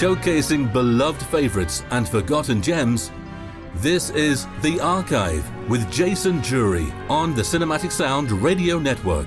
showcasing beloved favourites and forgotten gems. This is The Archive with Jason Drury on the Cinematic Sound Radio Network.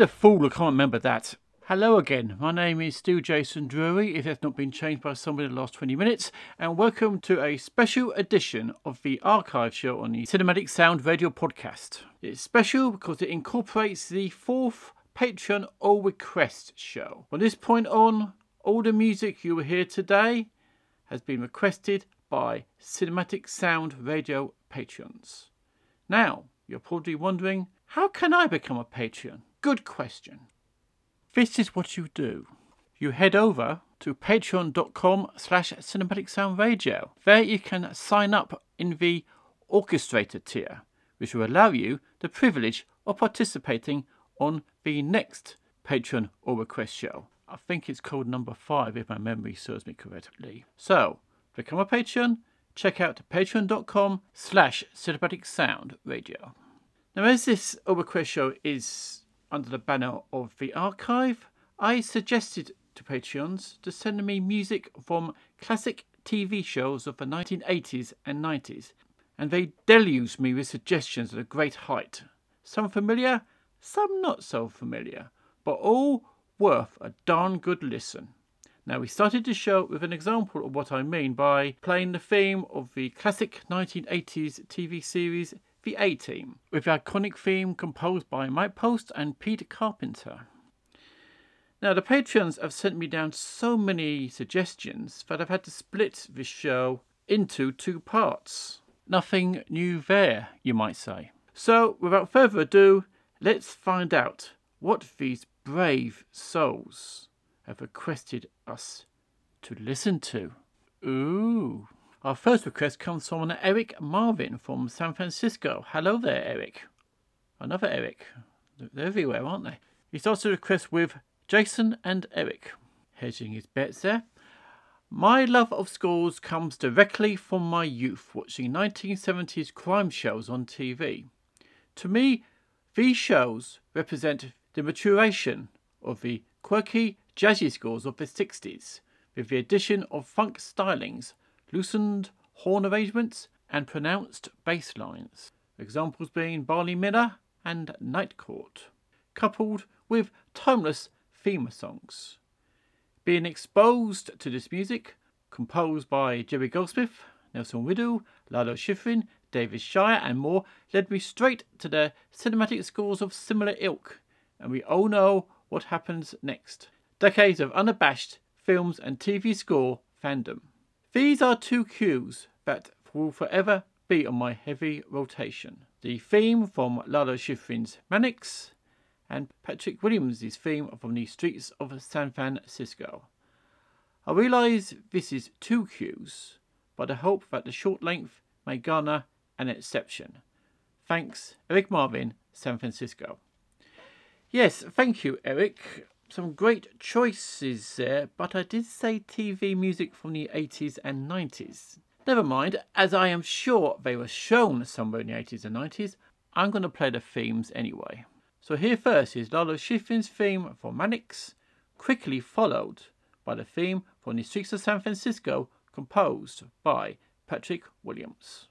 A fool, I can't remember that. Hello again, my name is Stu Jason Drury, if it's not been changed by somebody in the last 20 minutes, and welcome to a special edition of the Archive Show on the Cinematic Sound Radio Podcast. It's special because it incorporates the fourth Patreon All Request show. From this point on, all the music you will hear today has been requested by Cinematic Sound Radio patrons. Now, you're probably wondering, how can I become a patron? Good question. This is what you do. You head over to patreon.com slash cinematic sound radio. There you can sign up in the orchestrator tier, which will allow you the privilege of participating on the next Patreon or request show. I think it's called number five if my memory serves me correctly. So, become a patron, check out patreon.com slash cinematic sound radio. Now as this request show is under the banner of the archive, I suggested to Patreons to send me music from classic TV shows of the 1980s and 90s, and they deluged me with suggestions at a great height. Some familiar, some not so familiar, but all worth a darn good listen. Now, we started the show with an example of what I mean by playing the theme of the classic 1980s TV series the A Team, with the iconic theme composed by Mike Post and Peter Carpenter. Now, the patrons have sent me down so many suggestions that I've had to split this show into two parts. Nothing new there, you might say. So, without further ado, let's find out what these brave souls have requested us to listen to. Ooh. Our first request comes from Eric Marvin from San Francisco. Hello there, Eric. Another Eric. They're everywhere, aren't they? He starts a request with Jason and Eric. Hedging his bets there. My love of schools comes directly from my youth watching 1970s crime shows on TV. To me, these shows represent the maturation of the quirky, jazzy schools of the 60s, with the addition of funk stylings, loosened horn arrangements, and pronounced bass lines. Examples being Barney Miller and Night Court, coupled with timeless theme songs. Being exposed to this music, composed by Jerry Goldsmith, Nelson Riddle, Lalo Schifrin, David Shire, and more, led me straight to the cinematic scores of similar ilk, and we all know what happens next. Decades of unabashed films and TV score fandom. These are two cues that will forever be on my heavy rotation. The theme from Lalo Schifrin's Mannix, and Patrick Williams' theme from the streets of San Francisco. I realise this is two cues, but I hope that the short length may garner an exception. Thanks, Eric Marvin, San Francisco. Yes, thank you, Eric. Some great choices there, but I did say TV music from the 80s and 90s. Never mind, as I am sure they were shown somewhere in the 80s and 90s, I'm going to play the themes anyway. So here first is Lalo Schifrin's theme for Mannix, quickly followed by the theme from the Streets of San Francisco composed by Patrick Williams.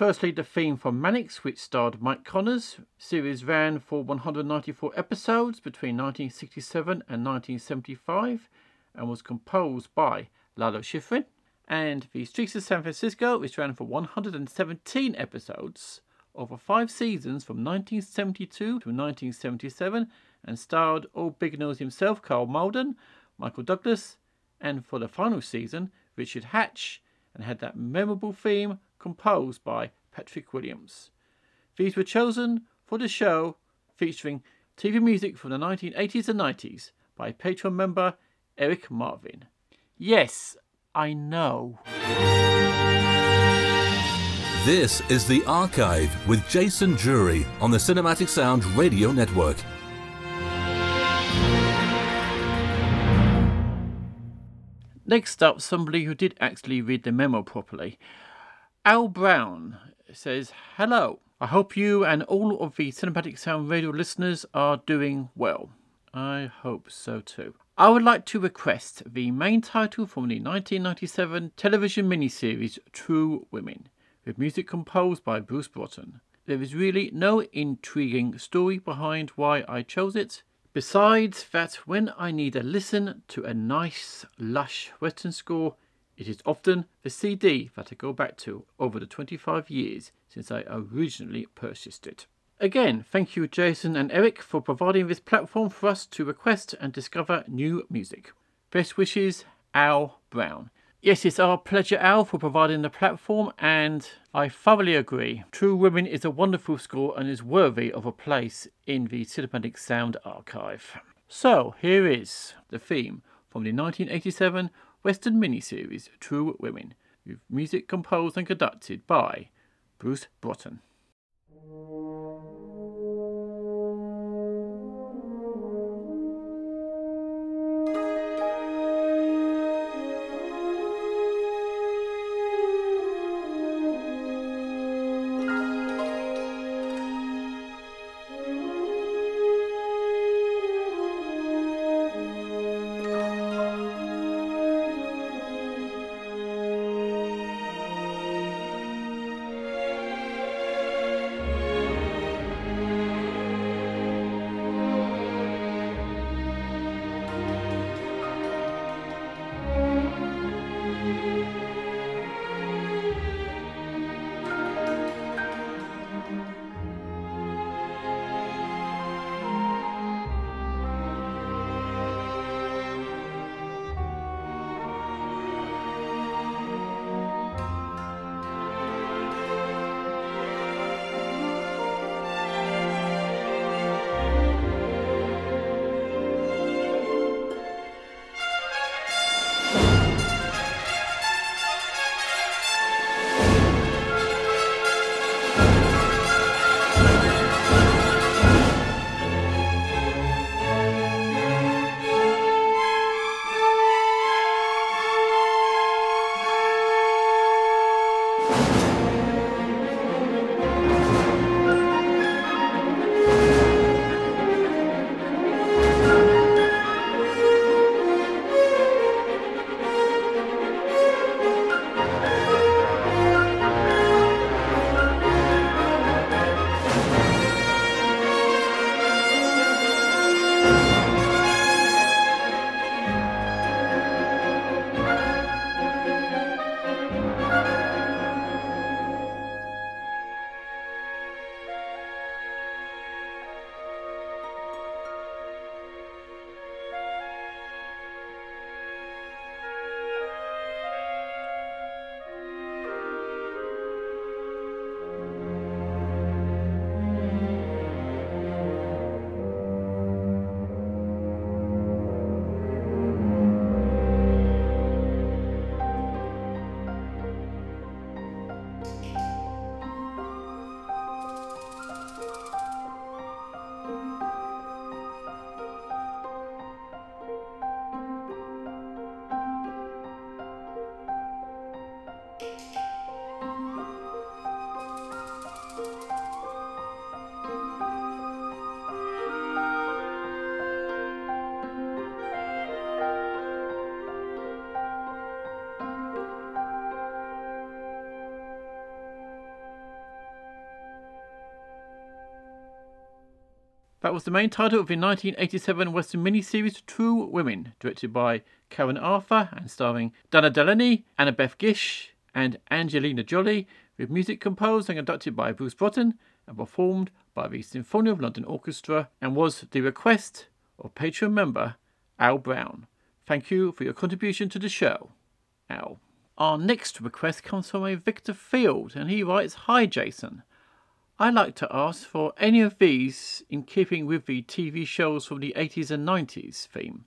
Firstly the theme from Mannix, which starred Mike Connors. series ran for 194 episodes between 1967 and 1975 and was composed by Lalo Schifrin. And The Streets of San Francisco, which ran for 117 episodes over five seasons from 1972 to 1977 and starred Old big Nose himself, Karl Malden, Michael Douglas, and for the final season, Richard Hatch, and had that memorable theme composed by Patrick Williams. These were chosen for the show featuring TV music from the 1980s and 90s by Patreon member Eric Marvin. Yes, I know. This is The Archive with Jason Drury on the Cinematic Sound Radio Network. Next up, somebody who did actually read the memo properly. Al Brown says, Hello. I hope you and all of the Cinematic Sound Radio listeners are doing well. I hope so too. I would like to request the main title from the 1997 television miniseries True Women, with music composed by Bruce Broughton. There is really no intriguing story behind why I chose it. Besides that, when I need a listen to a nice, lush Western score, it is often the CD that I go back to over the 25 years since I originally purchased it. Again, thank you, Jason and Eric, for providing this platform for us to request and discover new music. Best wishes, Al Brown. Yes, it's our pleasure, Al, for providing the platform, and I thoroughly agree. True Women is a wonderful score and is worthy of a place in the Cinematic Sound archive. So, here is the theme from the 1987 Western miniseries True Women, with music composed and conducted by Bruce Broughton. That was the main title of the 1987 Western miniseries True Women, directed by Karen Arthur and starring Dana Delany, Annabeth Gish, and Angelina Jolie, with music composed and conducted by Bruce Broughton and performed by the Symphony of London Orchestra and was the request of Patreon member Al Brown. Thank you for your contribution to the show, Al. Our next request comes from a Victor Field, and he writes Hi, Jason. I'd like to ask for any of these in keeping with the TV shows from the 80s and 90s theme.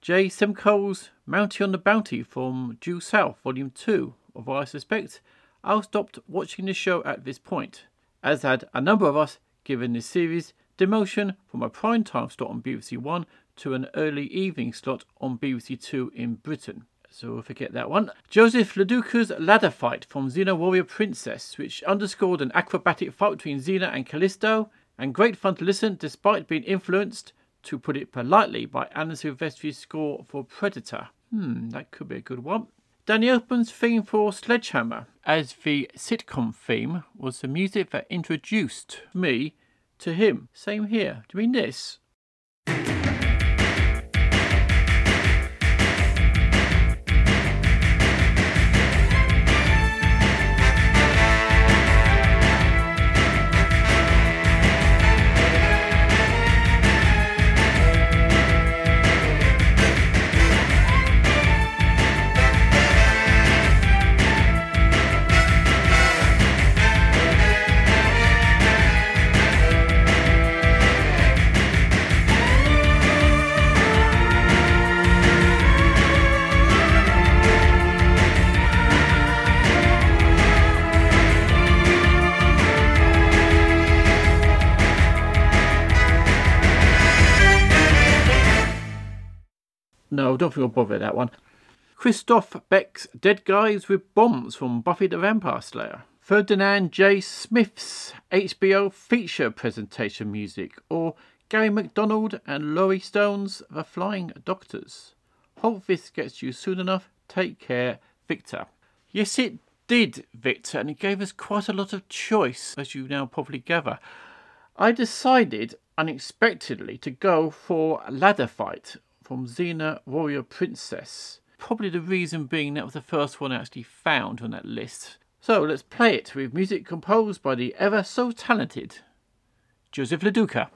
Jay Semko's Mountie on the Bounty from Due South, Volume 2, although I suspect I'll stopped watching the show at this point, as had a number of us given this series demotion from a prime time slot on BBC One to an early evening slot on BBC Two in Britain. So forget that one. Joseph LaDuca's ladder fight from Xena Warrior Princess, which underscored an acrobatic fight between Xena and Callisto, and great fun to listen despite being influenced, to put it politely, by Alan Silvestri's score for Predator. Hmm, that could be a good one. Danny Elfman's theme for Sledgehammer, as the sitcom theme, was the music that introduced me to him. Same here. Do you mean this? No, don't feel bothered that one. Christoph Beck's Dead Guys with Bombs from Buffy the Vampire Slayer. Ferdinand J. Smith's HBO feature presentation music, or Gary McDonald and Laurie Stone's The Flying Doctors. Hope this gets you soon enough. Take care, Victor. Yes, it did, Victor, and it gave us quite a lot of choice, as you now probably gather. I decided unexpectedly to go for Ladder Fight from Xena Warrior Princess. Probably the reason being that was the first one I actually found on that list. So let's play it with music composed by the ever so talented Joseph LaDuca.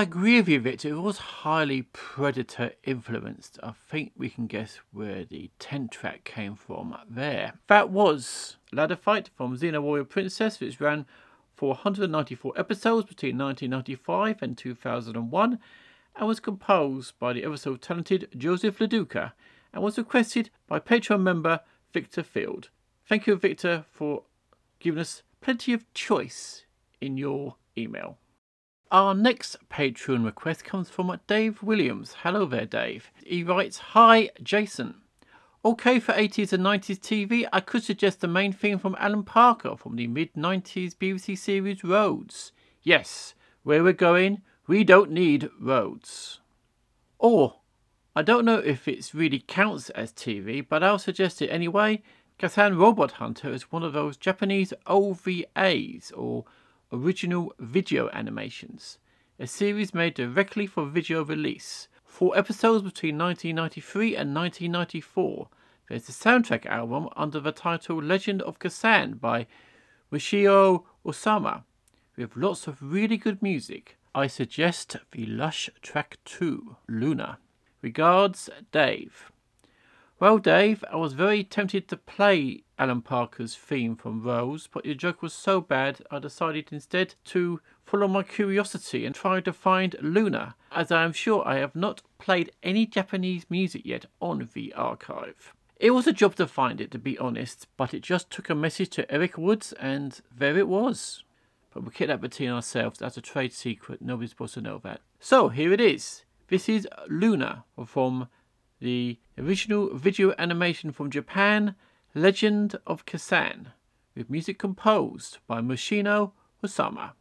I agree with you, Victor. It was highly Predator influenced. I think we can guess where the temp track came from there. That was Ladder Fight from Xena Warrior Princess, which ran for 194 episodes between 1995 and 2001 and was composed by the ever so talented Joseph LaDuca and was requested by Patreon member Victor Field. Thank you, Victor, for giving us plenty of choice in your email. Our next Patreon request comes from Dave Williams. Hello there, Dave. He writes Hi, Jason. Okay, for 80s and 90s TV, I could suggest the main theme from Alan Parker from the mid 90s BBC series Rhodes. Yes, where we're going, we don't need roads. Or, I don't know if it really counts as TV, but I'll suggest it anyway. Casshan Robot Hunter is one of those Japanese OVAs, or original video animations, a series made directly for video release. Four episodes between 1993 and 1994. There's a soundtrack album under the title Legend of Casshan by Michiru Oshima, with lots of really good music. I suggest the Lush track 2, Luna. Regards, Dave. Well, Dave, I was very tempted to play Alan Parker's theme from Rhodes, but your joke was so bad I decided instead to follow my curiosity and try to find Luna, as I am sure I have not played any Japanese music yet on the archive. It was a job to find it, to be honest, but it just took a message to Eric Woods, and there it was. But we kept that between ourselves. That's a trade secret. Nobody's supposed to know that. So here it is. This is Luna from the original video animation from Japan, Legend of Casshan, with music composed by Mushino Osama.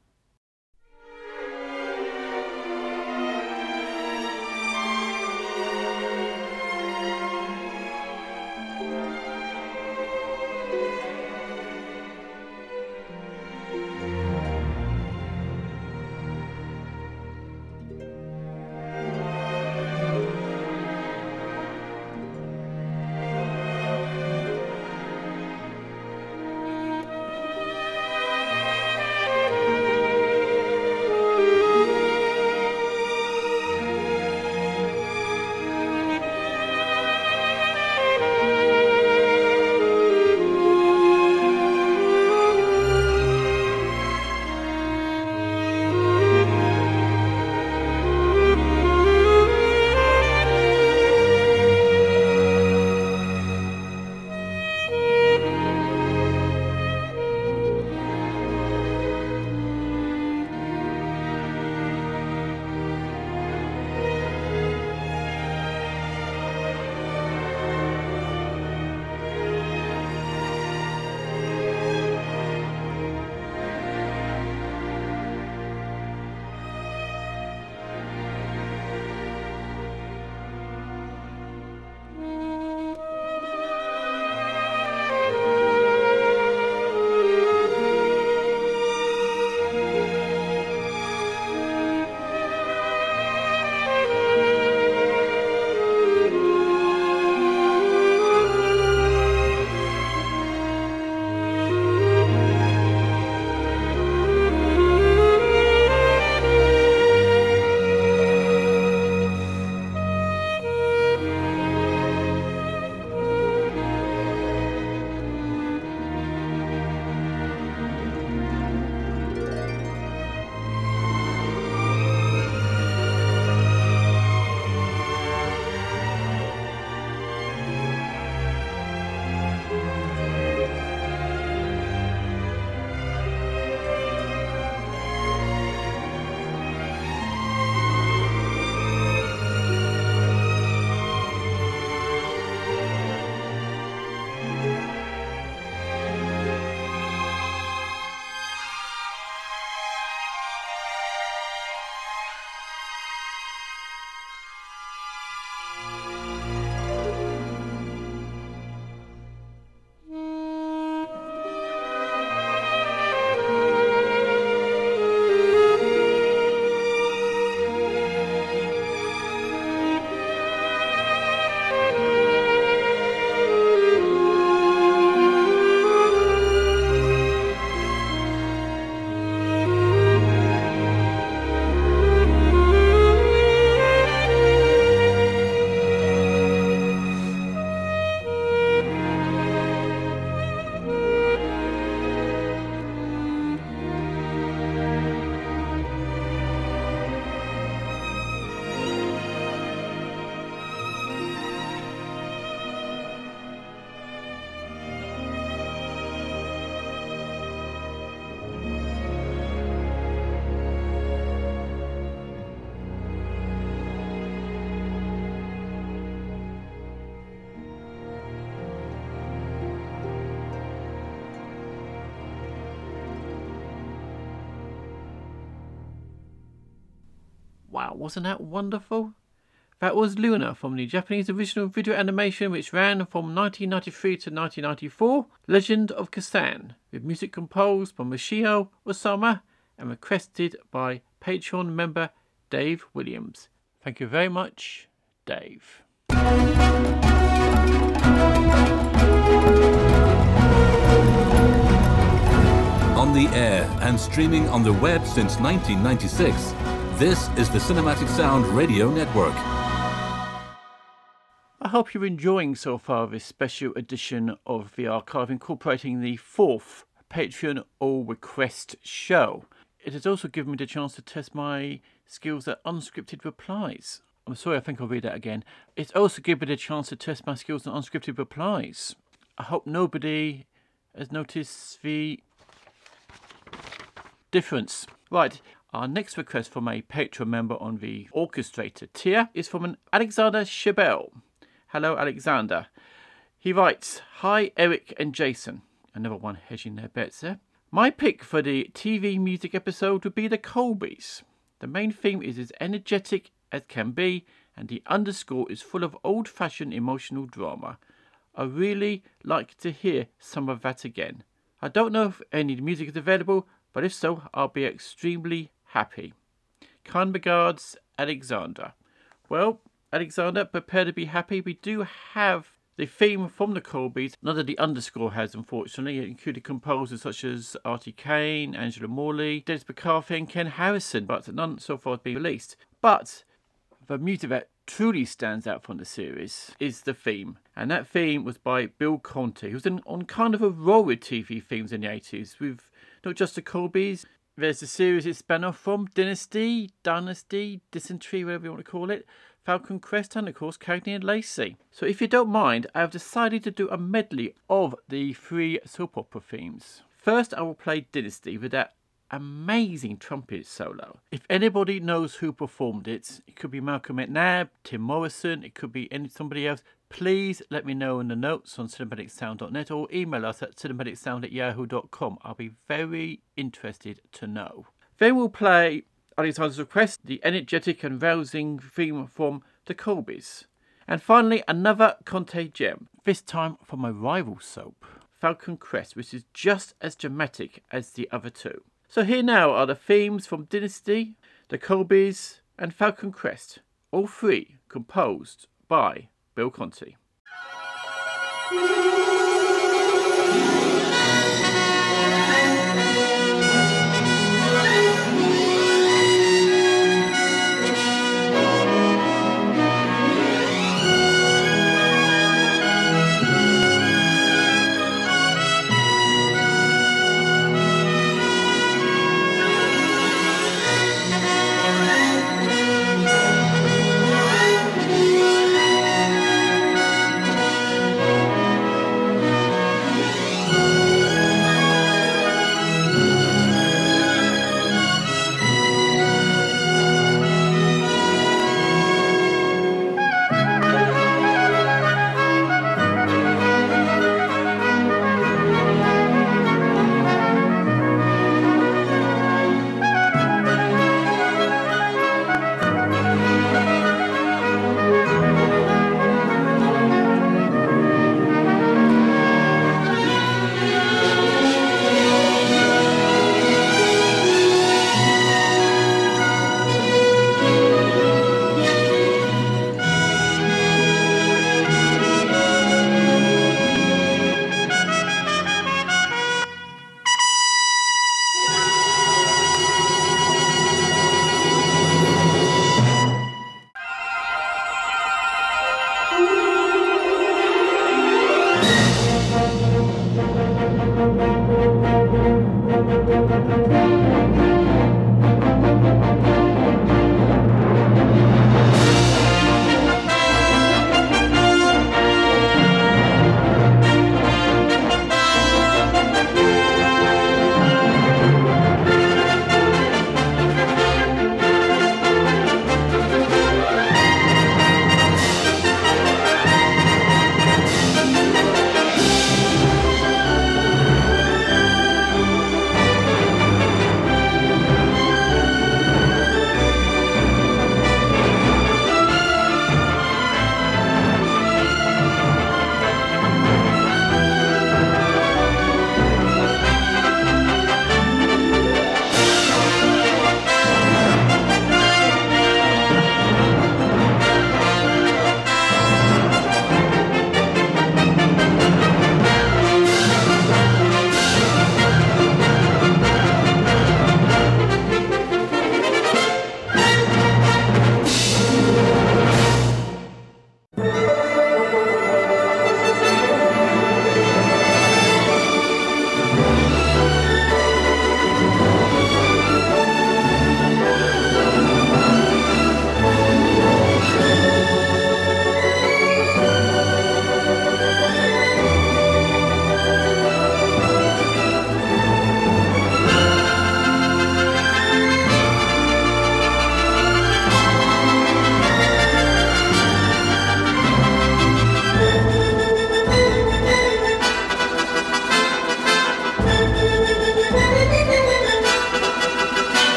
Wasn't that wonderful? That was Luna from the Japanese original video animation which ran from 1993 to 1994, Legend of Casshan, with music composed by Michiru Oshima and requested by Patreon member Dave Williams. Thank you very much, Dave. On the air and streaming on the web since 1996, this is the Cinematic Sound Radio Network. I hope you're enjoying so far this special edition of the archive incorporating the fourth Patreon All Request show. It has also given me the chance to test my skills at unscripted replies. I'm sorry, I think I'll read that again. It's also given me the chance to test my skills at unscripted replies. I hope nobody has noticed the difference. Right, our next request from a Patreon member on the orchestrator tier is from an Alexander Chabel. Hello, Alexander. He writes, Hi, Eric and Jason. Another one hedging their bets there. My pick for the TV music episode would be the Colbys. The main theme is as energetic as can be, and the underscore is full of old fashioned emotional drama. I really like to hear some of that again. I don't know if any music is available, but if so, I'll be extremely happy. Kind regards, Alexander. Well, Alexander, prepare to be happy. We do have the theme from the Colbys. None of the underscore has, unfortunately. It included composers such as Artie Kane, Angela Morley, Dennis McCarthy, and Ken Harrison, but none so far has been released. But the music that truly stands out from the series is the theme. And that theme was by Bill Conti, who was in, on kind of a roll with TV themes in the 80s, with not just the Colbys, there's the series it spun off from Dynasty, Dynasty, Dysentery, whatever you want to call it. Falcon Crest, and of course Cagney and Lacey. So if you don't mind, I have decided to do a medley of the three soap opera themes. First, I will play Dynasty with that amazing trumpet solo. If anybody knows who performed it, it could be Malcolm McNabb, Tim Morrison, it could be any, somebody else. Please let me know in the notes on cinematicsound.net or email us at cinematicsound at yahoo.com. I'll be very interested to know. Then we'll play Alexander's request, the energetic and rousing theme from the Colbys. And finally, another Conti gem, this time from a rival soap, Falcon Crest, which is just as dramatic as the other two. So here now are the themes from Dynasty, the Colbys, and Falcon Crest, all three composed by Bill Conti.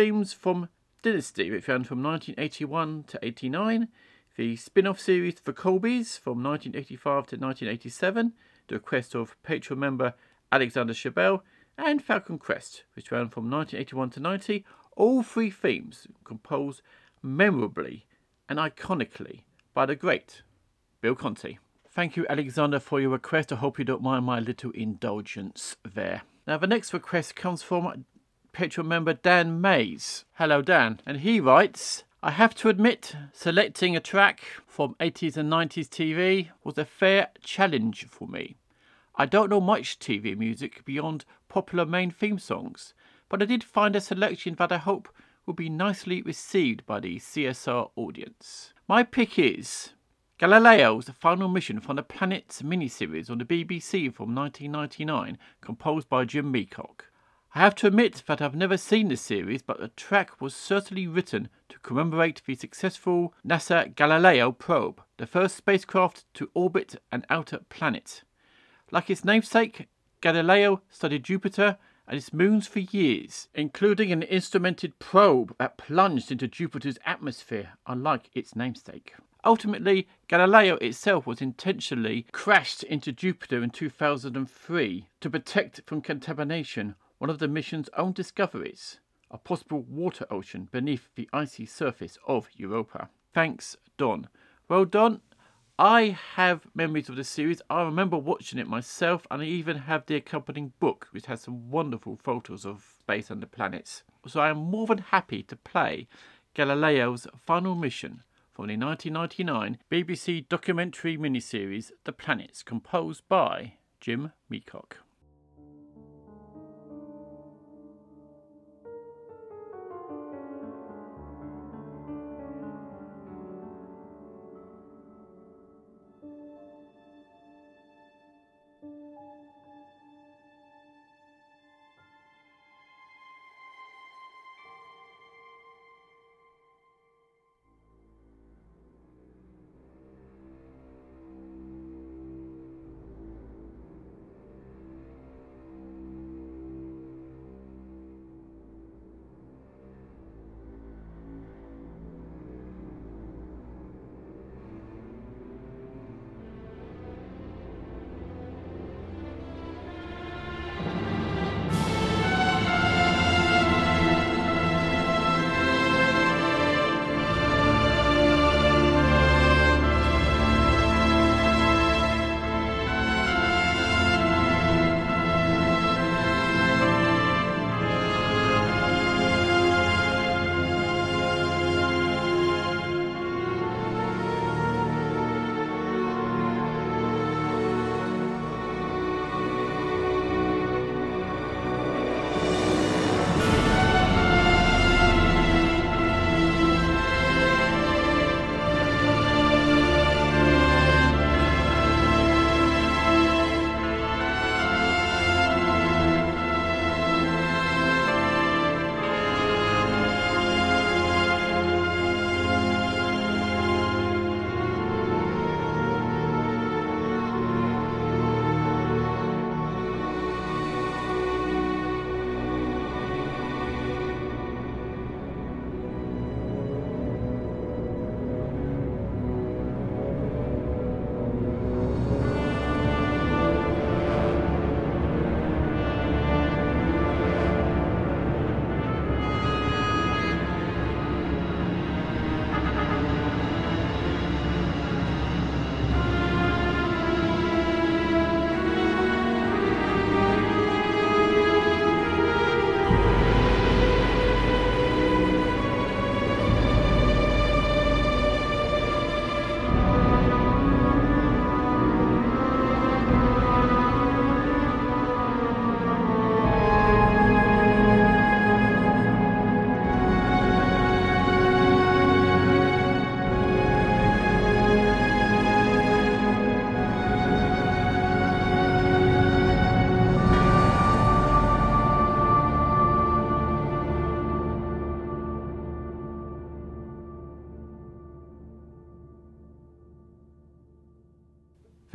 Themes from Dynasty, which ran from 1981 to 89, the spin off series The Colbys from 1985 to 1987, the request of Patreon member Alexander Chabel, and Falcon Crest, which ran from 1981 to 90, all three themes composed memorably and iconically by the great Bill Conti. Thank you, Alexander, for your request. I hope you don't mind my little indulgence there. Now, the next request comes from Patreon member Dan Mays. Hello, Dan. And he writes I have to admit, selecting a track from 80s and 90s TV was a fair challenge for me. I don't know much TV music beyond popular main theme songs, but I did find a selection that I hope will be nicely received by the CSR audience. My pick is Galileo's Final Mission from the Planets miniseries on the BBC from 1999, composed by Jim Meacock. I have to admit that I've never seen the series, but the track was certainly written to commemorate the successful NASA Galileo probe, the first spacecraft to orbit an outer planet. Like its namesake, Galileo studied Jupiter and its moons for years, including an instrumented probe that plunged into Jupiter's atmosphere, unlike its namesake. Ultimately, Galileo itself was intentionally crashed into Jupiter in 2003 to protect from contamination one of the mission's own discoveries, a possible water ocean beneath the icy surface of Europa. Thanks, Don. Well, Don, I have memories of the series. I remember watching it myself, and I even have the accompanying book, which has some wonderful photos of space and the planets. So I am more than happy to play Galileo's final mission from the 1999 BBC documentary miniseries The Planets, composed by Jim Meacock.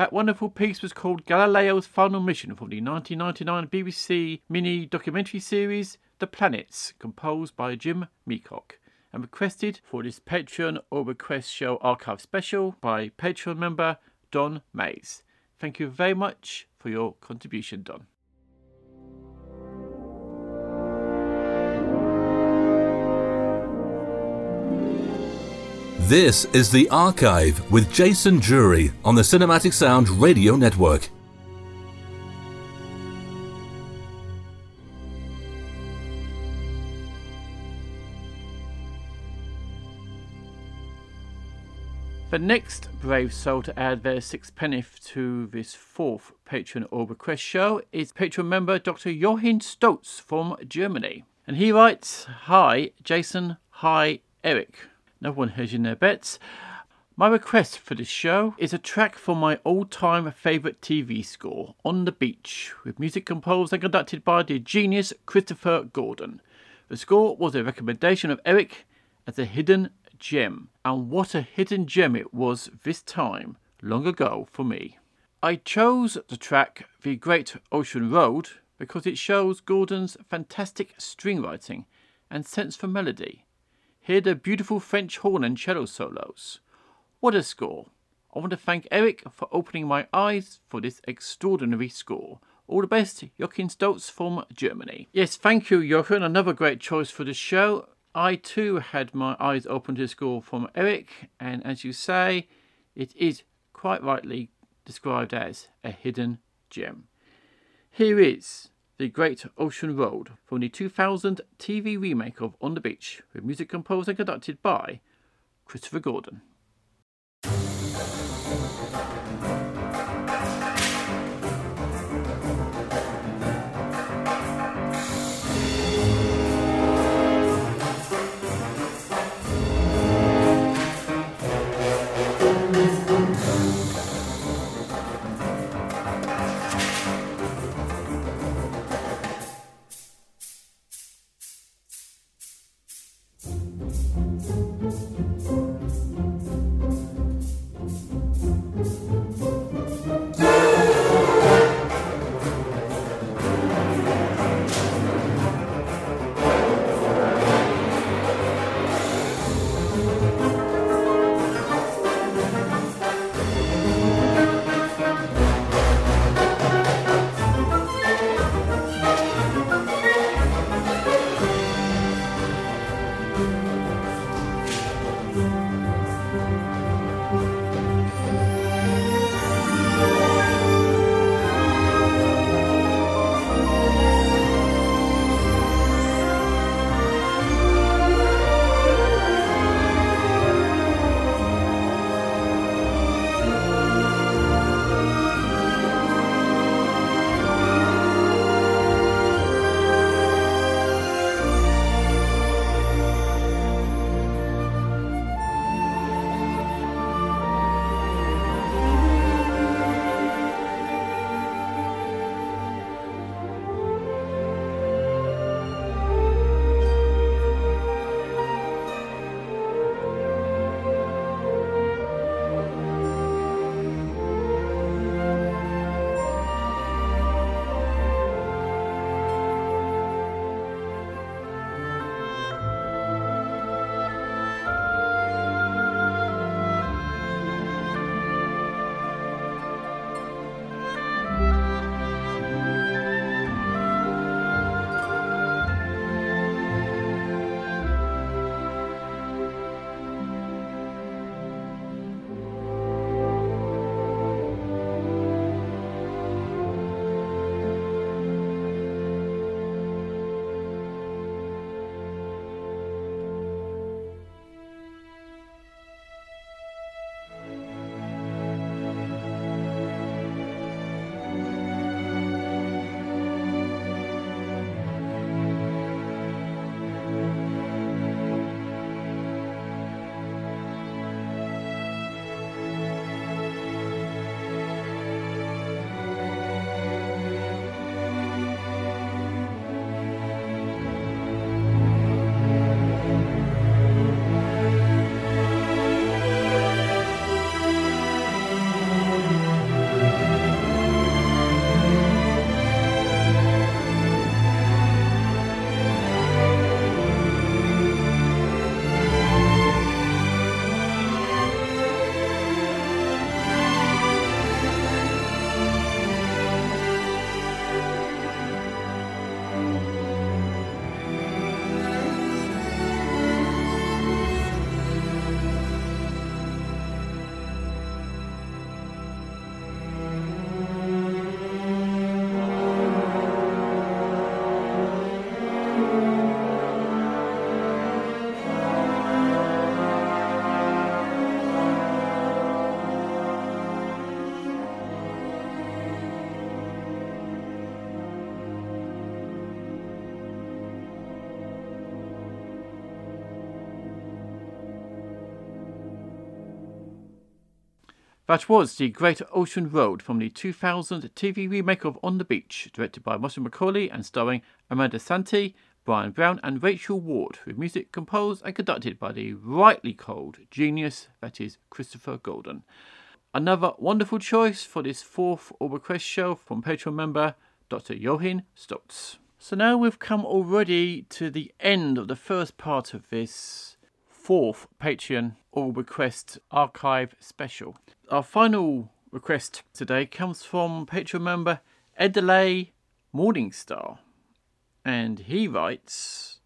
That wonderful piece was called Galileo's Final Mission from the 1999 BBC mini documentary series The Planets, composed by Jim Meacock and requested for this Patreon or Request Show archive special by Patreon member Don Mays. Thank you very much for your contribution, Don. This is The Archive with Jason Drury on the Cinematic Sound Radio Network. The next brave soul to add their sixpenneth to this fourth Patreon or request show is Patreon member Dr. Joachim Stoltz from Germany. And he writes Hi, Jason. Hi, Eric. No one hedging their bets. My request for this show is a track from my all time favourite TV score, On the Beach, with music composed and conducted by the genius Christopher Gordon. The score was a recommendation of Eric as a hidden gem, and what a hidden gem it was this time, long ago for me. I chose the track The Great Ocean Road because it shows Gordon's fantastic string writing and sense for melody. Hear the beautiful French horn and cello solos. What a score! I want to thank Eric for opening my eyes for this extraordinary score. All the best, Joachim Stoltz from Germany. Yes, thank you, Joachim. Another great choice for the show. I too had my eyes open to score from Eric, and as you say, it is quite rightly described as a hidden gem. Here is The Great Ocean Road from the 2000 TV remake of On the Beach, with music composed and conducted by Christopher Gordon. That was The Great Ocean Road from the 2000 TV remake of On the Beach, directed by Martin Macaulay and starring Armand Assante, Bryan Brown, and Rachel Ward, with music composed and conducted by the rightly cold genius that is Christopher Gordon. Another wonderful choice for this fourth All Request show from Patreon member Dr. Joachim Stoltz. So now we've come already to the end of the first part of this fourth Patreon All Request Archive special. Our final request today comes from Patreon member Edelay Morningstar. And he writes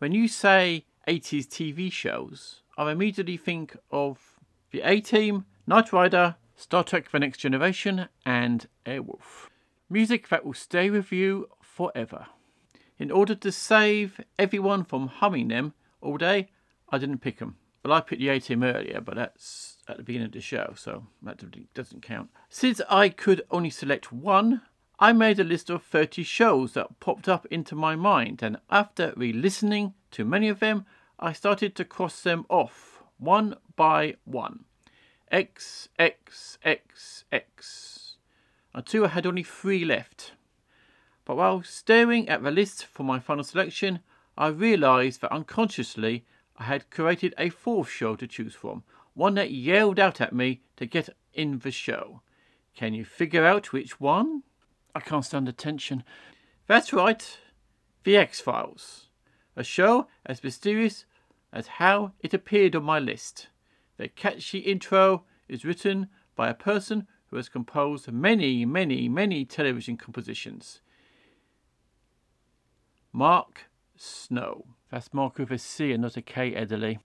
When you say 80s TV shows, I immediately think of The A Team, Knight Rider, Star Trek The Next Generation, and Airwolf. Music that will stay with you forever. In order to save everyone from humming them all day, I didn't pick them. Well, I picked the A Team earlier, but that's at the beginning of the show, so that doesn't count. Since I could only select one, I made a list of 30 shows that popped up into my mind, and after re listening to many of them, I started to cross them off one by one. X, X, X, X. Until I had only three left. But while staring at the list for my final selection, I realised that unconsciously I had created a fourth show to choose from, one that yelled out at me to get in the show. Can you figure out which one? I can't stand the tension. That's right, The X Files. A show as mysterious as how it appeared on my list. The catchy intro is written by a person who has composed many, many, many television compositions. Mark Snow. That's Mark with a C and not a K, Ederly.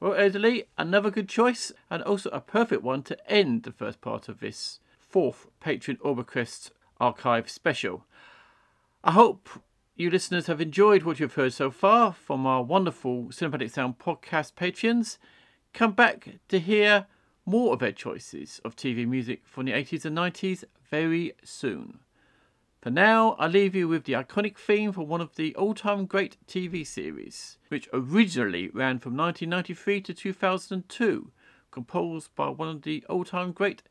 Well, Ederly, another good choice, and also a perfect one to end the first part of this fourth Patreon All Request archive special. I hope you listeners have enjoyed what you've heard so far from our wonderful Cinematic Sound podcast patrons. Come back to hear more of their choices of TV music from the 80s and 90s very soon. For now, I leave you with the iconic theme for one of the all time great TV series, which originally ran from 1993 to 2002, composed by one of the all time great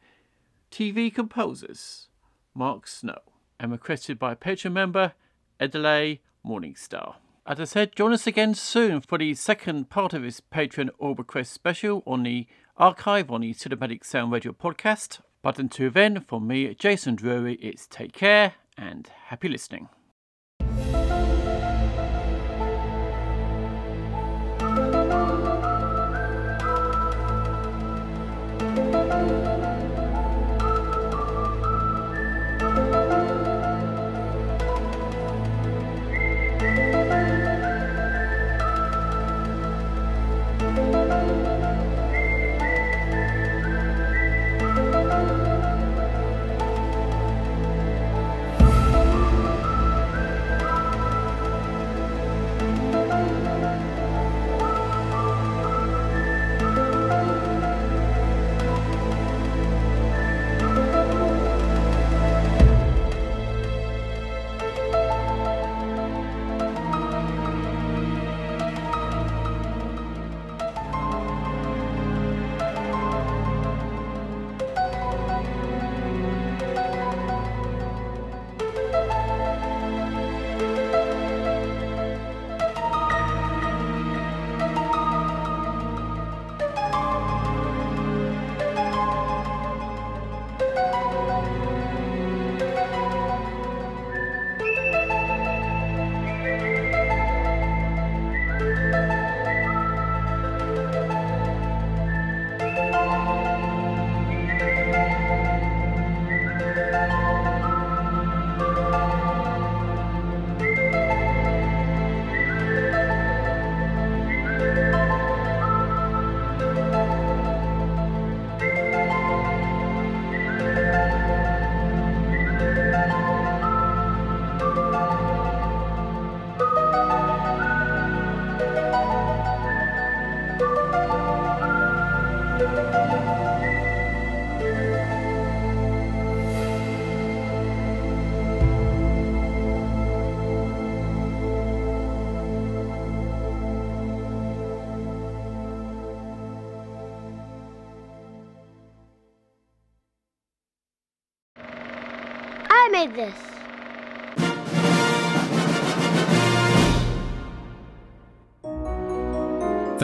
TV composers, Mark Snow, and requested by Patreon member Edelay Morningstar. As I said, join us again soon for the second part of this Patreon All Request special on the archive on the Cinematic Sound Radio podcast. But until then, from me, Jason Drury, it's take care and happy listening.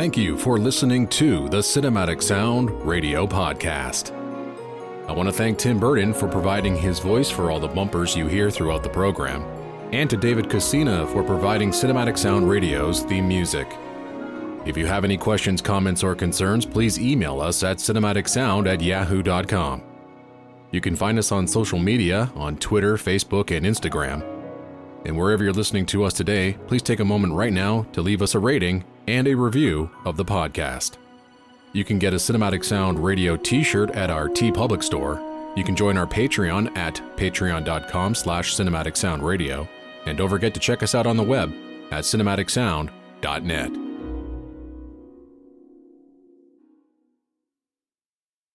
Thank you for listening to the Cinematic Sound Radio Podcast. I want to thank Tim Burton for providing his voice for all the bumpers you hear throughout the program, and to David Casina for providing Cinematic Sound Radio's theme music. If you have any questions, comments, or concerns, please email us at cinematicsound at yahoo.com. You can find us on social media on Twitter, Facebook, and Instagram. And wherever you're listening to us today, please take a moment right now to leave us a rating and a review of the podcast. You can get a Cinematic Sound Radio t-shirt at our TeePublic store. You can join our Patreon at patreon.com slash cinematic sound radio. And don't forget to check us out on the web at cinematicsound.net.